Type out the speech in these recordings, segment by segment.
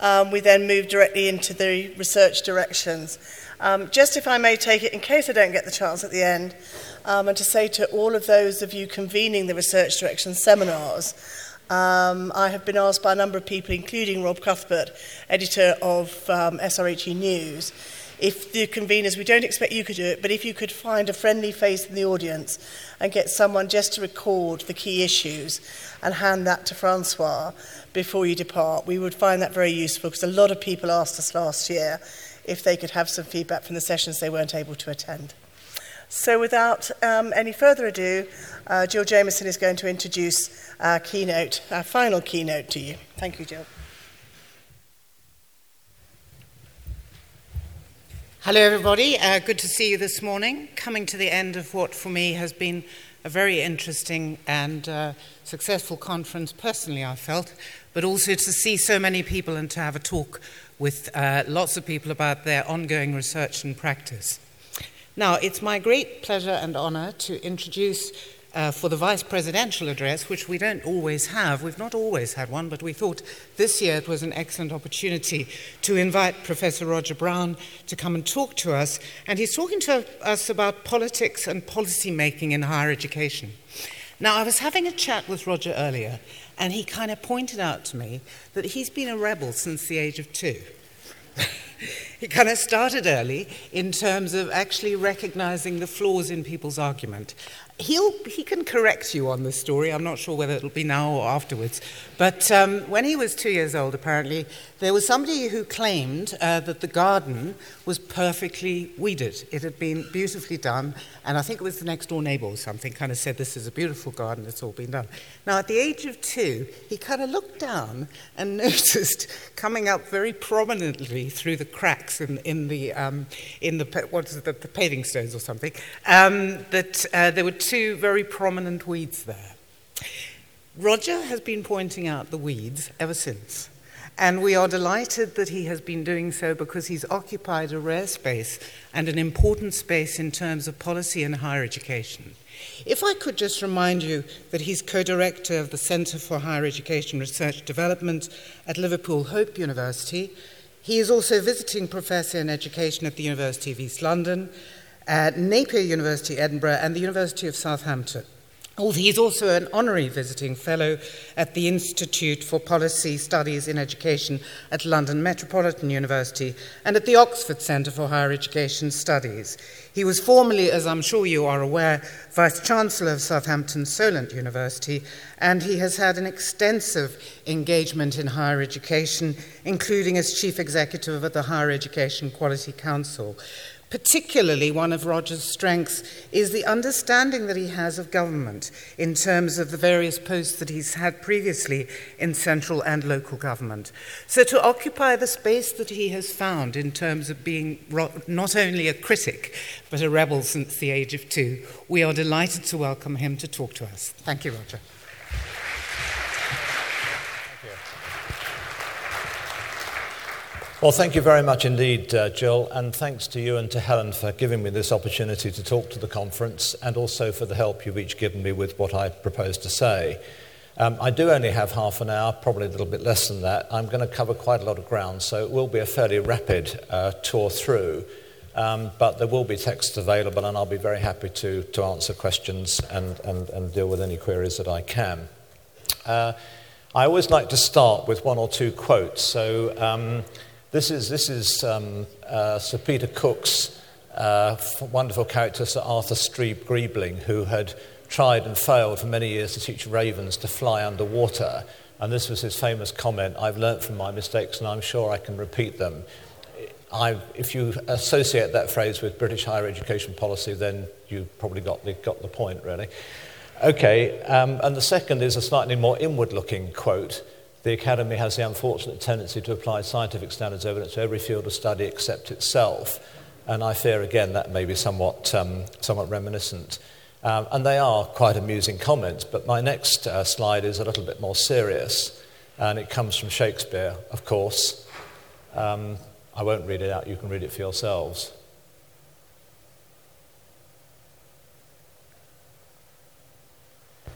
um, we then move directly into the research directions. Um, just if I may take it, in case I don't get the chance at the end, um, and to say to all of those of you convening the research directions seminars, um, I have been asked by a number of people, including Rob Cuthbert, editor of um, SRHE News, if the conveners, we don't expect you could do it, but if you could find a friendly face in the audience and get someone just to record the key issues and hand that to Francois before you depart, we would find that very useful because a lot of people asked us last year if they could have some feedback from the sessions they weren't able to attend. So without um, any further ado, uh, Jill Jameson is going to introduce our keynote, our final keynote to you. Thank you, Jill. Hello, everybody. Uh, good to see you this morning. Coming to the end of what for me has been a very interesting and uh, successful conference, personally, I felt, but also to see so many people and to have a talk with uh, lots of people about their ongoing research and practice. Now, it's my great pleasure and honor to introduce uh, for the vice presidential address, which we don't always have. We've not always had one, but we thought this year it was an excellent opportunity to invite Professor Roger Brown to come and talk to us. And he's talking to us about politics and policy making in higher education. Now, I was having a chat with Roger earlier, and he kind of pointed out to me that he's been a rebel since the age of two. he kind of started early in terms of actually recognizing the flaws in people's argument he'll, he can correct you on this story. I'm not sure whether it'll be now or afterwards. But um, when he was two years old, apparently, there was somebody who claimed uh, that the garden was perfectly weeded. It had been beautifully done, and I think it was the next door neighbor or something kind of said, This is a beautiful garden, it's all been done. Now, at the age of two, he kind of looked down and noticed coming up very prominently through the cracks in, in the, um, in the, what is it, the, the paving stones or something, um, that uh, there were two very prominent weeds there. Roger has been pointing out the weeds ever since. And we are delighted that he has been doing so because he's occupied a rare space and an important space in terms of policy and higher education. If I could just remind you that he's co director of the Centre for Higher Education Research Development at Liverpool Hope University. He is also visiting professor in education at the University of East London at Napier University, Edinburgh, and the University of Southampton. He's also an honorary visiting fellow at the Institute for Policy Studies in Education at London Metropolitan University and at the Oxford Centre for Higher Education Studies. He was formerly, as I'm sure you are aware, Vice Chancellor of Southampton Solent University, and he has had an extensive engagement in higher education, including as Chief Executive of the Higher Education Quality Council. Particularly, one of Roger's strengths is the understanding that he has of government in terms of the various posts that he's had previously in central and local government. So, to occupy the space that he has found in terms of being not only a critic, but a rebel since the age of two, we are delighted to welcome him to talk to us. Thank you, Roger. Well, thank you very much indeed, uh, Jill, and thanks to you and to Helen for giving me this opportunity to talk to the conference and also for the help you've each given me with what I propose to say. Um, I do only have half an hour, probably a little bit less than that. I'm going to cover quite a lot of ground, so it will be a fairly rapid uh, tour through. Um, but there will be text available, and I'll be very happy to, to answer questions and, and, and deal with any queries that I can. Uh, I always like to start with one or two quotes. So, um, this is, this is um, uh, Sir Peter Cook's uh, wonderful character, Sir Arthur Streeb Greebling, who had tried and failed for many years to teach ravens to fly underwater. And this was his famous comment I've learnt from my mistakes and I'm sure I can repeat them. I, if you associate that phrase with British higher education policy, then you've probably got the, got the point, really. Okay, um, and the second is a slightly more inward looking quote the Academy has the unfortunate tendency to apply scientific standards evidence to every field of study except itself. And I fear, again, that may be somewhat, um, somewhat reminiscent. Um, and they are quite amusing comments, but my next uh, slide is a little bit more serious. And it comes from Shakespeare, of course. Um, I won't read it out, you can read it for yourselves.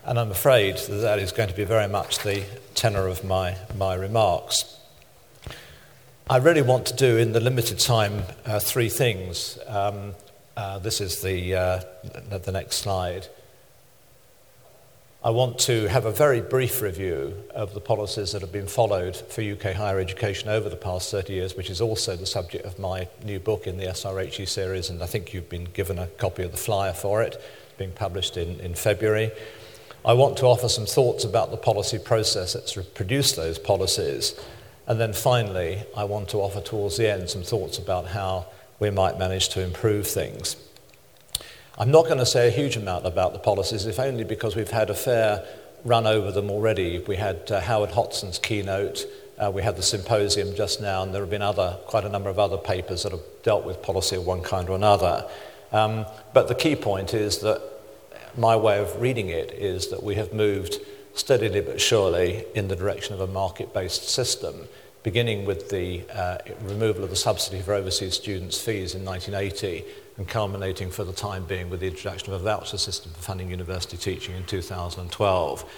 And I'm afraid that that is going to be very much the tenor of my, my remarks. I really want to do in the limited time uh, three things. Um, uh, this is the, uh, the next slide. I want to have a very brief review of the policies that have been followed for UK higher education over the past 30 years, which is also the subject of my new book in the SRHE series, and I think you've been given a copy of the flyer for it, being published in, in February. I want to offer some thoughts about the policy process that's produced those policies. And then finally, I want to offer towards the end some thoughts about how we might manage to improve things. I'm not going to say a huge amount about the policies, if only because we've had a fair run over them already. We had uh, Howard Hodgson's keynote, uh, we had the symposium just now, and there have been other, quite a number of other papers that have dealt with policy of one kind or another. Um, but the key point is that my way of reading it is that we have moved steadily but surely in the direction of a market based system, beginning with the uh, removal of the subsidy for overseas students' fees in 1980 and culminating for the time being with the introduction of a voucher system for funding university teaching in 2012.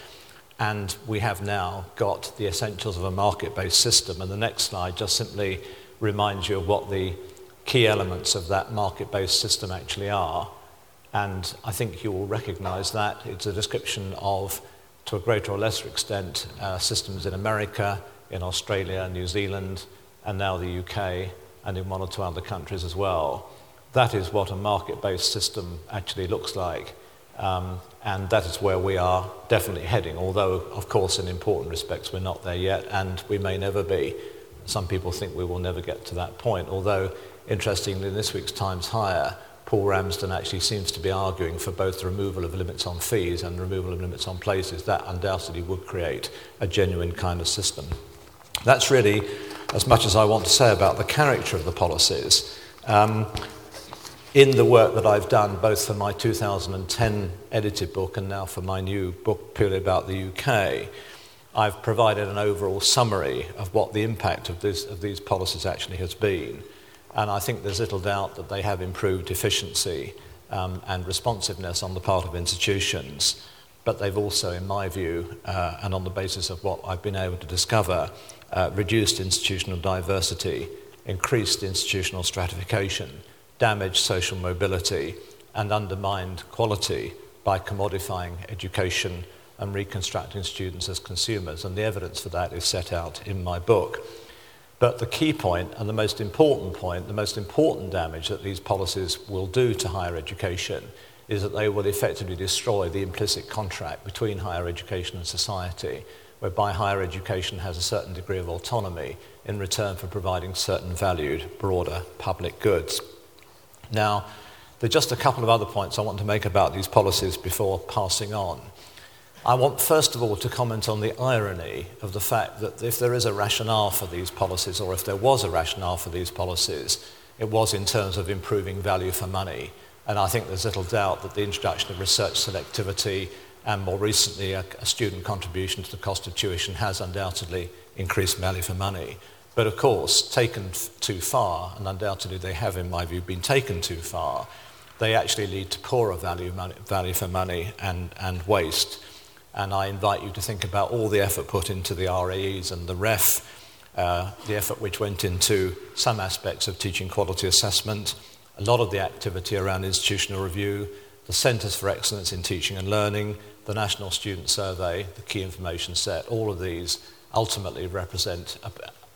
And we have now got the essentials of a market based system. And the next slide just simply reminds you of what the key elements of that market based system actually are. And I think you will recognize that. It's a description of, to a greater or lesser extent, uh, systems in America, in Australia, New Zealand, and now the UK, and in one or two other countries as well. That is what a market based system actually looks like. Um, and that is where we are definitely heading, although, of course, in important respects, we're not there yet, and we may never be. Some people think we will never get to that point, although, interestingly, in this week's Times Higher, Paul Ramsden actually seems to be arguing for both the removal of limits on fees and the removal of limits on places. That undoubtedly would create a genuine kind of system. That's really as much as I want to say about the character of the policies. Um, in the work that I've done, both for my 2010 edited book and now for my new book purely about the UK, I've provided an overall summary of what the impact of, this, of these policies actually has been. And I think there's little doubt that they have improved efficiency um, and responsiveness on the part of institutions. But they've also, in my view, uh, and on the basis of what I've been able to discover, uh, reduced institutional diversity, increased institutional stratification, damaged social mobility, and undermined quality by commodifying education and reconstructing students as consumers. And the evidence for that is set out in my book. But the key point and the most important point, the most important damage that these policies will do to higher education is that they will effectively destroy the implicit contract between higher education and society, whereby higher education has a certain degree of autonomy in return for providing certain valued, broader public goods. Now, there are just a couple of other points I want to make about these policies before passing on. I want, first of all, to comment on the irony of the fact that if there is a rationale for these policies, or if there was a rationale for these policies, it was in terms of improving value for money. And I think there's little doubt that the introduction of research selectivity and more recently a, a student contribution to the cost of tuition has undoubtedly increased value for money. But of course, taken too far, and undoubtedly they have, in my view, been taken too far, they actually lead to poorer value, money, value for money and, and waste. And I invite you to think about all the effort put into the RAEs and the REF, uh, the effort which went into some aspects of teaching quality assessment, a lot of the activity around institutional review, the Centres for Excellence in Teaching and Learning, the National Student Survey, the key information set, all of these ultimately represent a,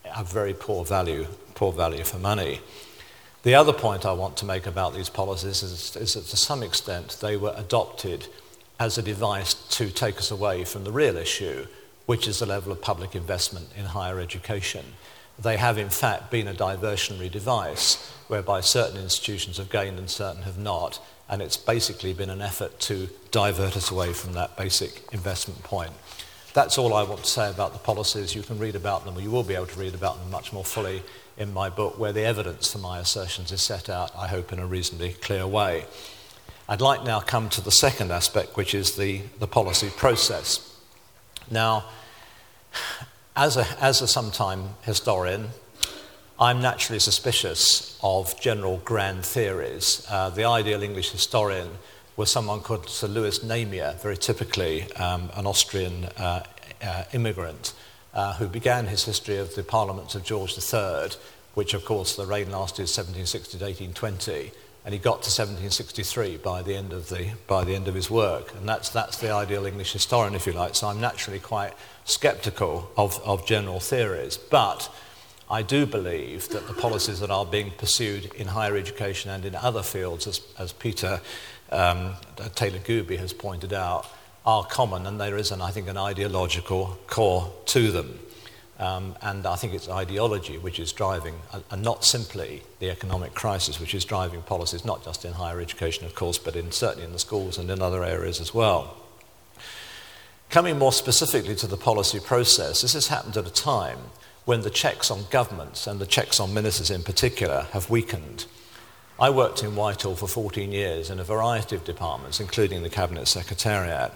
have very poor value, poor value for money. The other point I want to make about these policies is, is that to some extent they were adopted as a device to take us away from the real issue, which is the level of public investment in higher education. They have, in fact, been a diversionary device whereby certain institutions have gained and certain have not, and it's basically been an effort to divert us away from that basic investment point. That's all I want to say about the policies. You can read about them, or you will be able to read about them much more fully in my book, where the evidence for my assertions is set out, I hope, in a reasonably clear way. I'd like now come to the second aspect, which is the, the policy process. Now, as a, as a sometime historian, I'm naturally suspicious of general grand theories. Uh, the ideal English historian was someone called Sir Lewis Namier, very typically um, an Austrian uh, uh, immigrant, uh, who began his history of the parliaments of George III, which of course the reign lasted 1760 to 1820, and he got to 1763 by the end of, the, by the end of his work. And that's, that's the ideal English historian, if you like. So I'm naturally quite sceptical of, of general theories. But I do believe that the policies that are being pursued in higher education and in other fields, as, as Peter um, Taylor Gooby has pointed out, are common, and there is, an, I think, an ideological core to them. Um, and I think it's ideology which is driving, uh, and not simply the economic crisis, which is driving policies, not just in higher education, of course, but in, certainly in the schools and in other areas as well. Coming more specifically to the policy process, this has happened at a time when the checks on governments and the checks on ministers in particular have weakened. I worked in Whitehall for 14 years in a variety of departments, including the Cabinet Secretariat.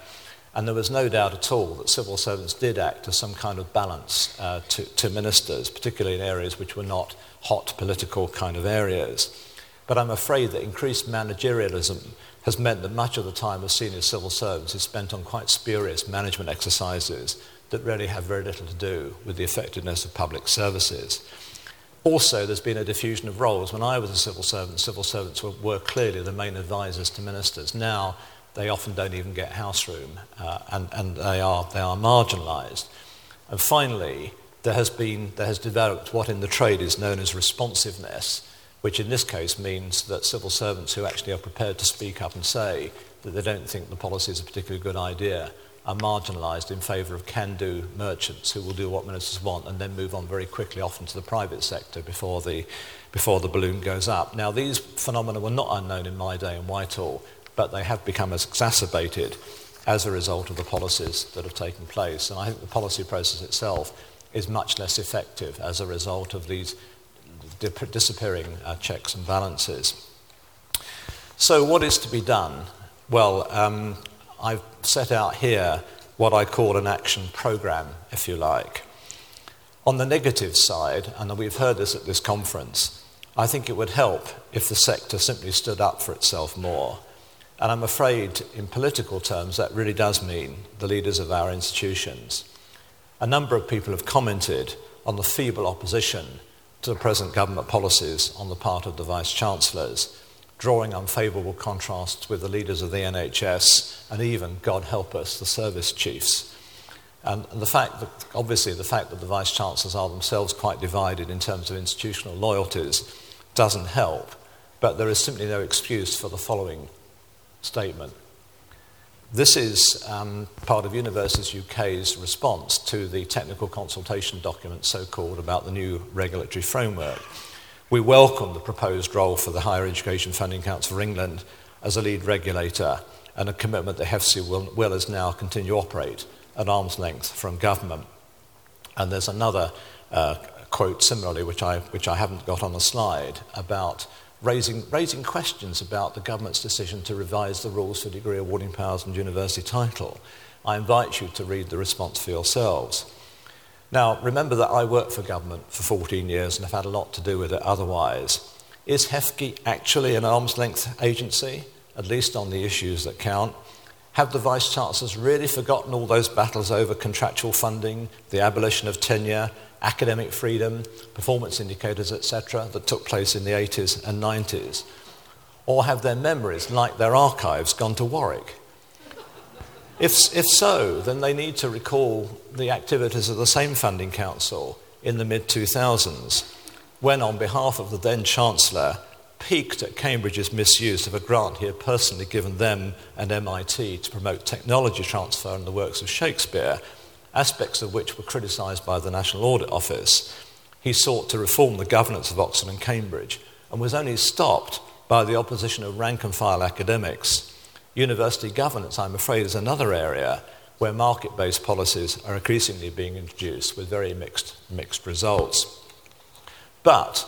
And there was no doubt at all that civil servants did act as some kind of balance uh, to, to ministers, particularly in areas which were not hot political kind of areas. But I'm afraid that increased managerialism has meant that much of the time of senior civil servants is spent on quite spurious management exercises that really have very little to do with the effectiveness of public services. Also, there's been a diffusion of roles. When I was a civil servant, civil servants were, were clearly the main advisors to ministers. Now, they often don't even get house room, uh, and, and they, are, they are marginalised. And finally, there has, been, there has developed what in the trade is known as responsiveness, which in this case means that civil servants who actually are prepared to speak up and say that they don't think the policy is a particularly good idea are marginalised in favour of can-do merchants who will do what ministers want and then move on very quickly often to the private sector before the, before the balloon goes up. Now, these phenomena were not unknown in my day in Whitehall but they have become exacerbated as a result of the policies that have taken place. And I think the policy process itself is much less effective as a result of these disappearing uh, checks and balances. So, what is to be done? Well, um, I've set out here what I call an action program, if you like. On the negative side, and we've heard this at this conference, I think it would help if the sector simply stood up for itself more and I'm afraid, in political terms, that really does mean the leaders of our institutions. A number of people have commented on the feeble opposition to the present government policies on the part of the Vice Chancellors, drawing unfavourable contrasts with the leaders of the NHS and even, God help us, the service chiefs. And the fact that, obviously, the fact that the Vice Chancellors are themselves quite divided in terms of institutional loyalties doesn't help, but there is simply no excuse for the following statement. This is um, part of Universities UK's response to the technical consultation document, so called, about the new regulatory framework. We welcome the proposed role for the Higher Education Funding Council for England as a lead regulator and a commitment that HEFCE will, will as now continue to operate at arm's length from government. And there's another uh, quote similarly, which I, which I haven't got on the slide, about raising, raising questions about the government's decision to revise the rules for degree awarding powers and university title. I invite you to read the response for yourselves. Now, remember that I worked for government for 14 years and have had a lot to do with it otherwise. Is HEFCE actually an arm's length agency, at least on the issues that count? Have the Vice Chancellors really forgotten all those battles over contractual funding, the abolition of tenure, academic freedom, performance indicators, etc., that took place in the 80s and 90s? Or have their memories, like their archives, gone to Warwick? If, if so, then they need to recall the activities of the same funding council in the mid 2000s, when, on behalf of the then Chancellor, piqued at Cambridge's misuse of a grant he had personally given them and MIT to promote technology transfer in the works of Shakespeare aspects of which were criticised by the National Audit Office, he sought to reform the governance of Oxford and Cambridge and was only stopped by the opposition of rank and file academics. University governance, I'm afraid, is another area where market based policies are increasingly being introduced with very mixed, mixed results. But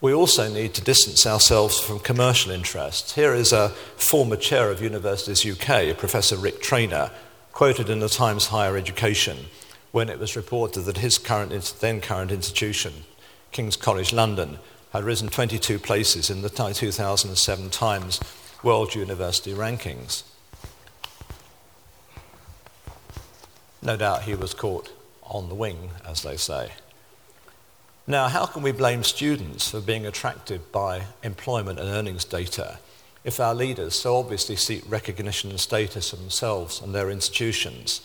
we also need to distance ourselves from commercial interests. Here is a former chair of Universities UK, Professor Rick Trainor, quoted in the Times Higher Education when it was reported that his current, then current institution, King's College London, had risen 22 places in the 2007 Times World University Rankings. No doubt he was caught on the wing, as they say. Now, how can we blame students for being attracted by employment and earnings data if our leaders so obviously seek recognition and status for themselves and their institutions?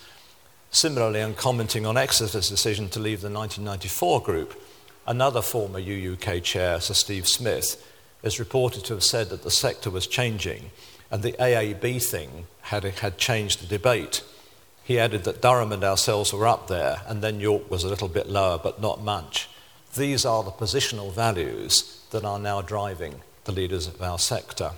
Similarly, in commenting on Exeter's decision to leave the 1994 group, another former UUK chair, Sir Steve Smith, is reported to have said that the sector was changing and the AAB thing had, had changed the debate. He added that Durham and ourselves were up there, and then York was a little bit lower, but not much. These are the positional values that are now driving the leaders of our sector.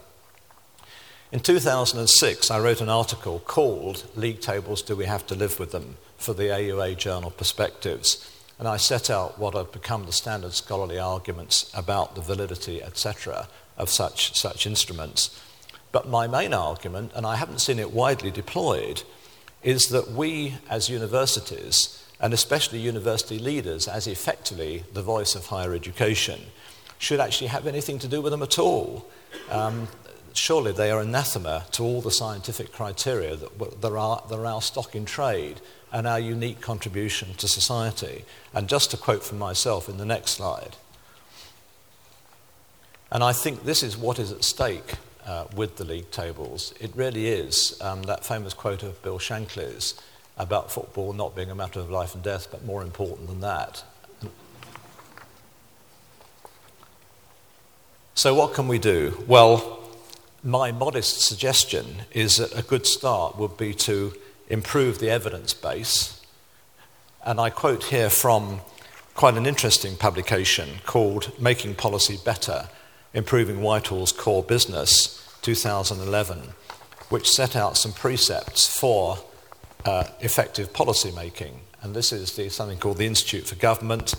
In 2006, I wrote an article called League Tables Do We Have to Live with Them for the AUA journal Perspectives. And I set out what have become the standard scholarly arguments about the validity, etc., of such, such instruments. But my main argument, and I haven't seen it widely deployed, is that we as universities, and especially university leaders as effectively the voice of higher education, should actually have anything to do with them at all. Um, surely they are anathema to all the scientific criteria that, that, are, that are our stock in trade and our unique contribution to society. And just to quote from myself in the next slide, and I think this is what is at stake uh, with the league tables. It really is um, that famous quote of Bill Shankly's about football not being a matter of life and death, but more important than that. So, what can we do? Well, my modest suggestion is that a good start would be to improve the evidence base. And I quote here from quite an interesting publication called Making Policy Better Improving Whitehall's Core Business, 2011, which set out some precepts for uh, effective policy making. And this is the, something called the Institute for Government.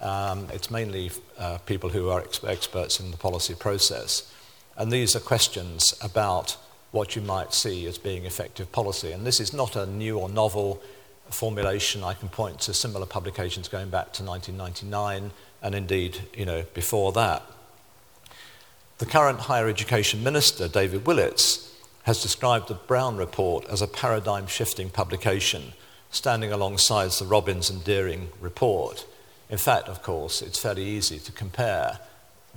Um, it's mainly uh, people who are ex- experts in the policy process. And these are questions about what you might see as being effective policy. And this is not a new or novel formulation. I can point to similar publications going back to 1999 and indeed, you know, before that. The current higher education minister, David Willetts, has described the Browne Report as a paradigm shifting publication, standing alongside the Robbins and Dearing report. In fact, of course, it's fairly easy to compare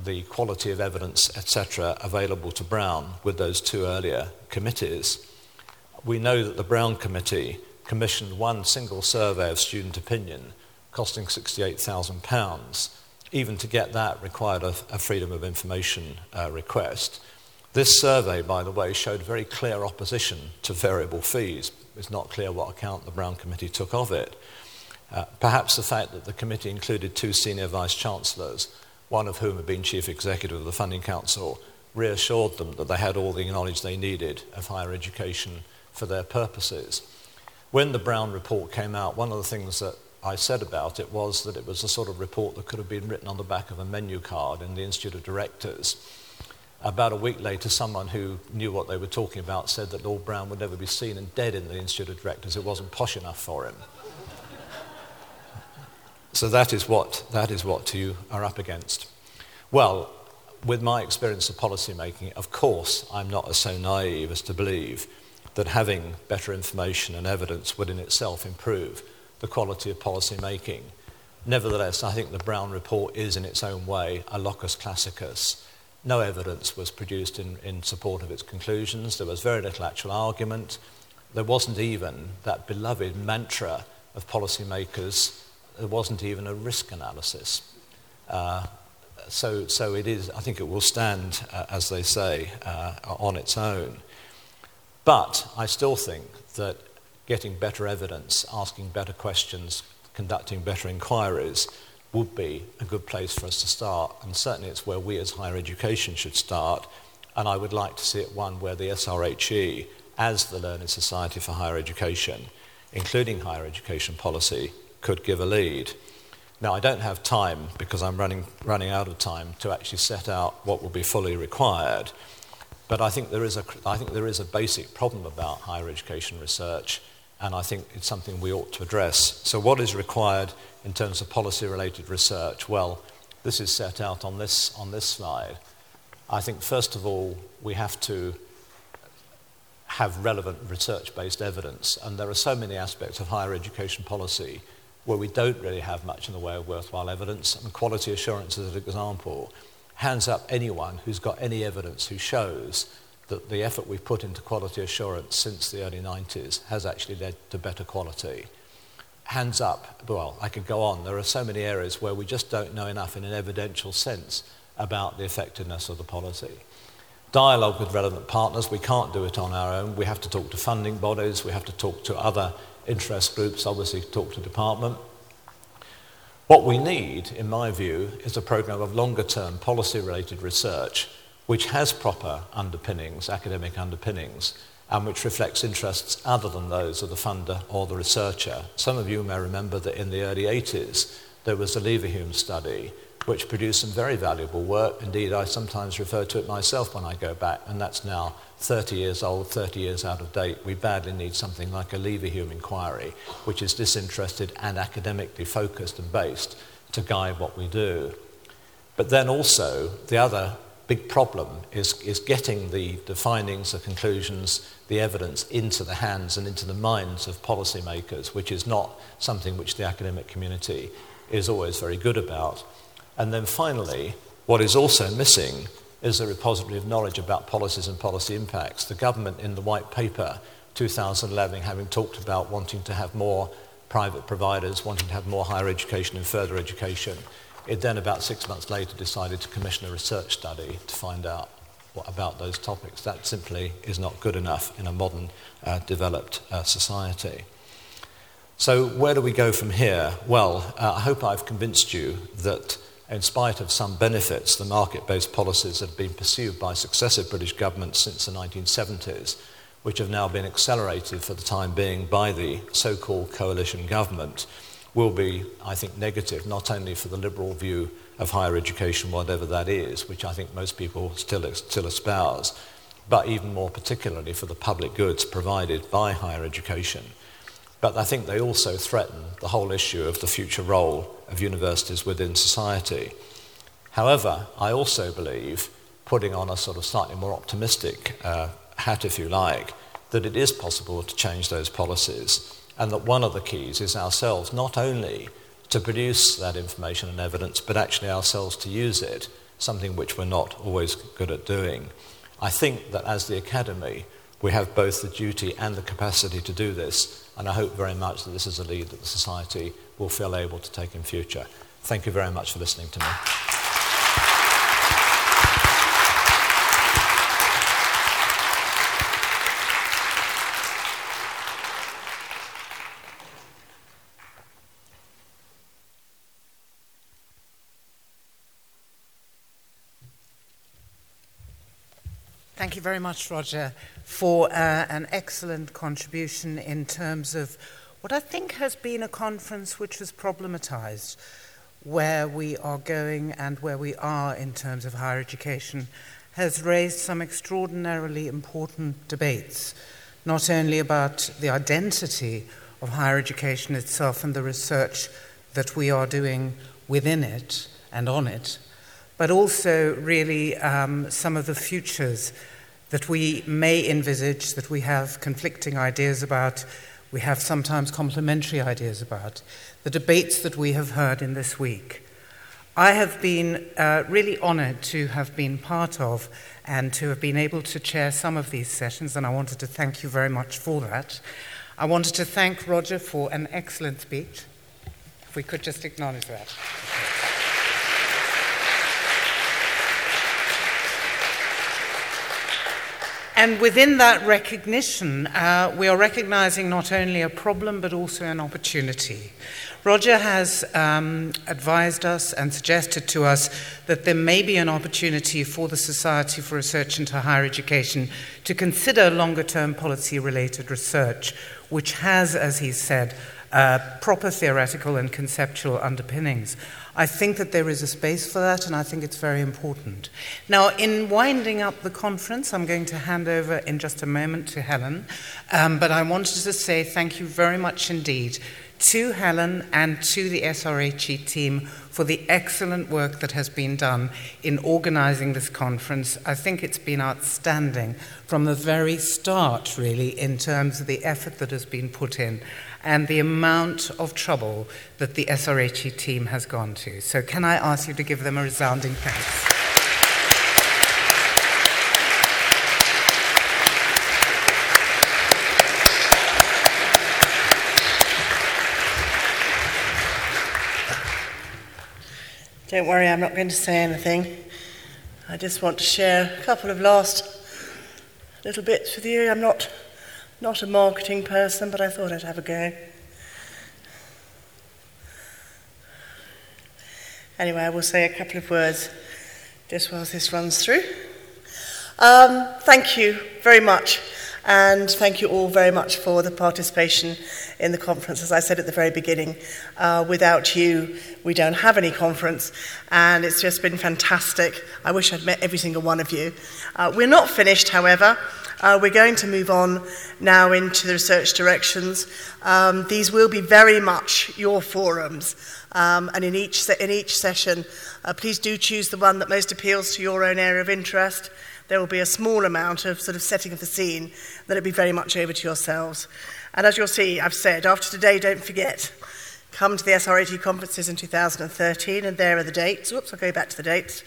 the quality of evidence, etc., available to Browne with those two earlier committees. We know that the Browne Committee commissioned one single survey of student opinion costing £68,000. Even to get that required a, a Freedom of Information uh, request. This survey, by the way, showed very clear opposition to variable fees. It's not clear what account the Browne Committee took of it. Uh, perhaps the fact that the committee included two senior vice chancellors one of whom had been chief executive of the Funding Council, reassured them that they had all the knowledge they needed of higher education for their purposes. When the Browne report came out, one of the things that I said about it was that it was the sort of report that could have been written on the back of a menu card in the Institute of Directors. About a week later, someone who knew what they were talking about said that Lord Browne would never be seen and dead in the Institute of Directors. It wasn't posh enough for him. So that is what, that is what you are up against. Well, with my experience of policy making, of course, I'm not so naive as to believe that having better information and evidence would in itself improve the quality of policy making. Nevertheless, I think the Browne report is in its own way a locus classicus. No evidence was produced in, in support of its conclusions. There was very little actual argument. There wasn't even that beloved mantra of policymakers there wasn't even a risk analysis. Uh, so, so it is, I think it will stand, uh, as they say, uh, on its own. But I still think that getting better evidence, asking better questions, conducting better inquiries would be a good place for us to start. And certainly it's where we as higher education should start. And I would like to see it one where the SRHE, as the Learned Society for Higher Education, including higher education policy, could give a lead. Now, I don't have time because I'm running, running out of time to actually set out what will be fully required. But I think, there is a, I think there is a basic problem about higher education research, and I think it's something we ought to address. So, what is required in terms of policy related research? Well, this is set out on this, on this slide. I think, first of all, we have to have relevant research based evidence, and there are so many aspects of higher education policy where we don't really have much in the way of worthwhile evidence, and quality assurance is an example. Hands up anyone who's got any evidence who shows that the effort we've put into quality assurance since the early 90s has actually led to better quality. Hands up, well, I could go on. There are so many areas where we just don't know enough in an evidential sense about the effectiveness of the policy. Dialogue with relevant partners, we can't do it on our own. We have to talk to funding bodies, we have to talk to other interest groups, obviously talk to department. What we need, in my view, is a program of longer term policy related research which has proper underpinnings, academic underpinnings, and which reflects interests other than those of the funder or the researcher. Some of you may remember that in the early 80s there was a Leverhulme study which produced some very valuable work. Indeed, I sometimes refer to it myself when I go back, and that's now 30 years old, 30 years out of date. We badly need something like a Leverhulme inquiry, which is disinterested and academically focused and based to guide what we do. But then also, the other big problem is, is getting the, the findings, the conclusions, the evidence into the hands and into the minds of policymakers, which is not something which the academic community is always very good about. And then finally, what is also missing is a repository of knowledge about policies and policy impacts. The government in the white paper 2011 having talked about wanting to have more private providers, wanting to have more higher education and further education, it then about six months later decided to commission a research study to find out what about those topics. That simply is not good enough in a modern uh, developed uh, society. So where do we go from here? Well, uh, I hope I've convinced you that in spite of some benefits, the market-based policies that have been pursued by successive British governments since the 1970s, which have now been accelerated for the time being by the so-called coalition government, will be, I think, negative, not only for the liberal view of higher education, whatever that is, which I think most people still, still espouse, but even more particularly for the public goods provided by higher education. But I think they also threaten the whole issue of the future role of universities within society. However, I also believe, putting on a sort of slightly more optimistic uh, hat, if you like, that it is possible to change those policies, and that one of the keys is ourselves not only to produce that information and evidence, but actually ourselves to use it, something which we're not always good at doing. I think that as the Academy, we have both the duty and the capacity to do this, and I hope very much that this is a lead that the Society will feel able to take in future. Thank you very much for listening to me. Thank you very much, Roger, for uh, an excellent contribution in terms of what I think has been a conference which has problematized where we are going and where we are in terms of higher education has raised some extraordinarily important debates, not only about the identity of higher education itself and the research that we are doing within it and on it, but also really um, some of the futures that we may envisage, that we have conflicting ideas about, we have sometimes complementary ideas about, the debates that we have heard in this week. I have been uh, really honored to have been part of and to have been able to chair some of these sessions, and I wanted to thank you very much for that. I wanted to thank Roger for an excellent speech. If we could just acknowledge that. And within that recognition, uh, we are recognizing not only a problem but also an opportunity. Roger has um, advised us and suggested to us that there may be an opportunity for the Society for Research into Higher Education to consider longer term policy related research, which has, as he said, uh, proper theoretical and conceptual underpinnings. I think that there is a space for that, and I think it's very important. Now, in winding up the conference, I'm going to hand over in just a moment to Helen, um, but I wanted to say thank you very much indeed to Helen and to the SRHE team for the excellent work that has been done in organising this conference. I think it's been outstanding from the very start, really, in terms of the effort that has been put in and the amount of trouble that the SRHE team has gone to. So, can I ask you to give them a resounding thanks? Don't worry, I'm not going to say anything. I just want to share a couple of last little bits with you. I'm not, not a marketing person, but I thought I'd have a go. Anyway, I will say a couple of words just whilst this runs through. Um, thank you very much, and thank you all very much for the participation in the conference. As I said at the very beginning, uh, without you, we don't have any conference, and it's just been fantastic. I wish I'd met every single one of you. Uh, we're not finished, however. Uh, we're going to move on now into the research directions. Um, these will be very much your forums, um, and in each, se- in each session, uh, please do choose the one that most appeals to your own area of interest. There will be a small amount of sort of setting of the scene, then it'll be very much over to yourselves. And as you'll see, I've said, after today, don't forget, come to the SRAG conferences in 2013, and there are the dates. Oops, I'll go back to the dates.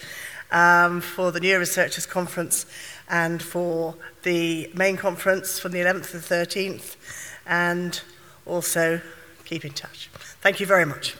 Um, for the New Researchers Conference and for the main conference from the 11th to the 13th, and also keep in touch. Thank you very much.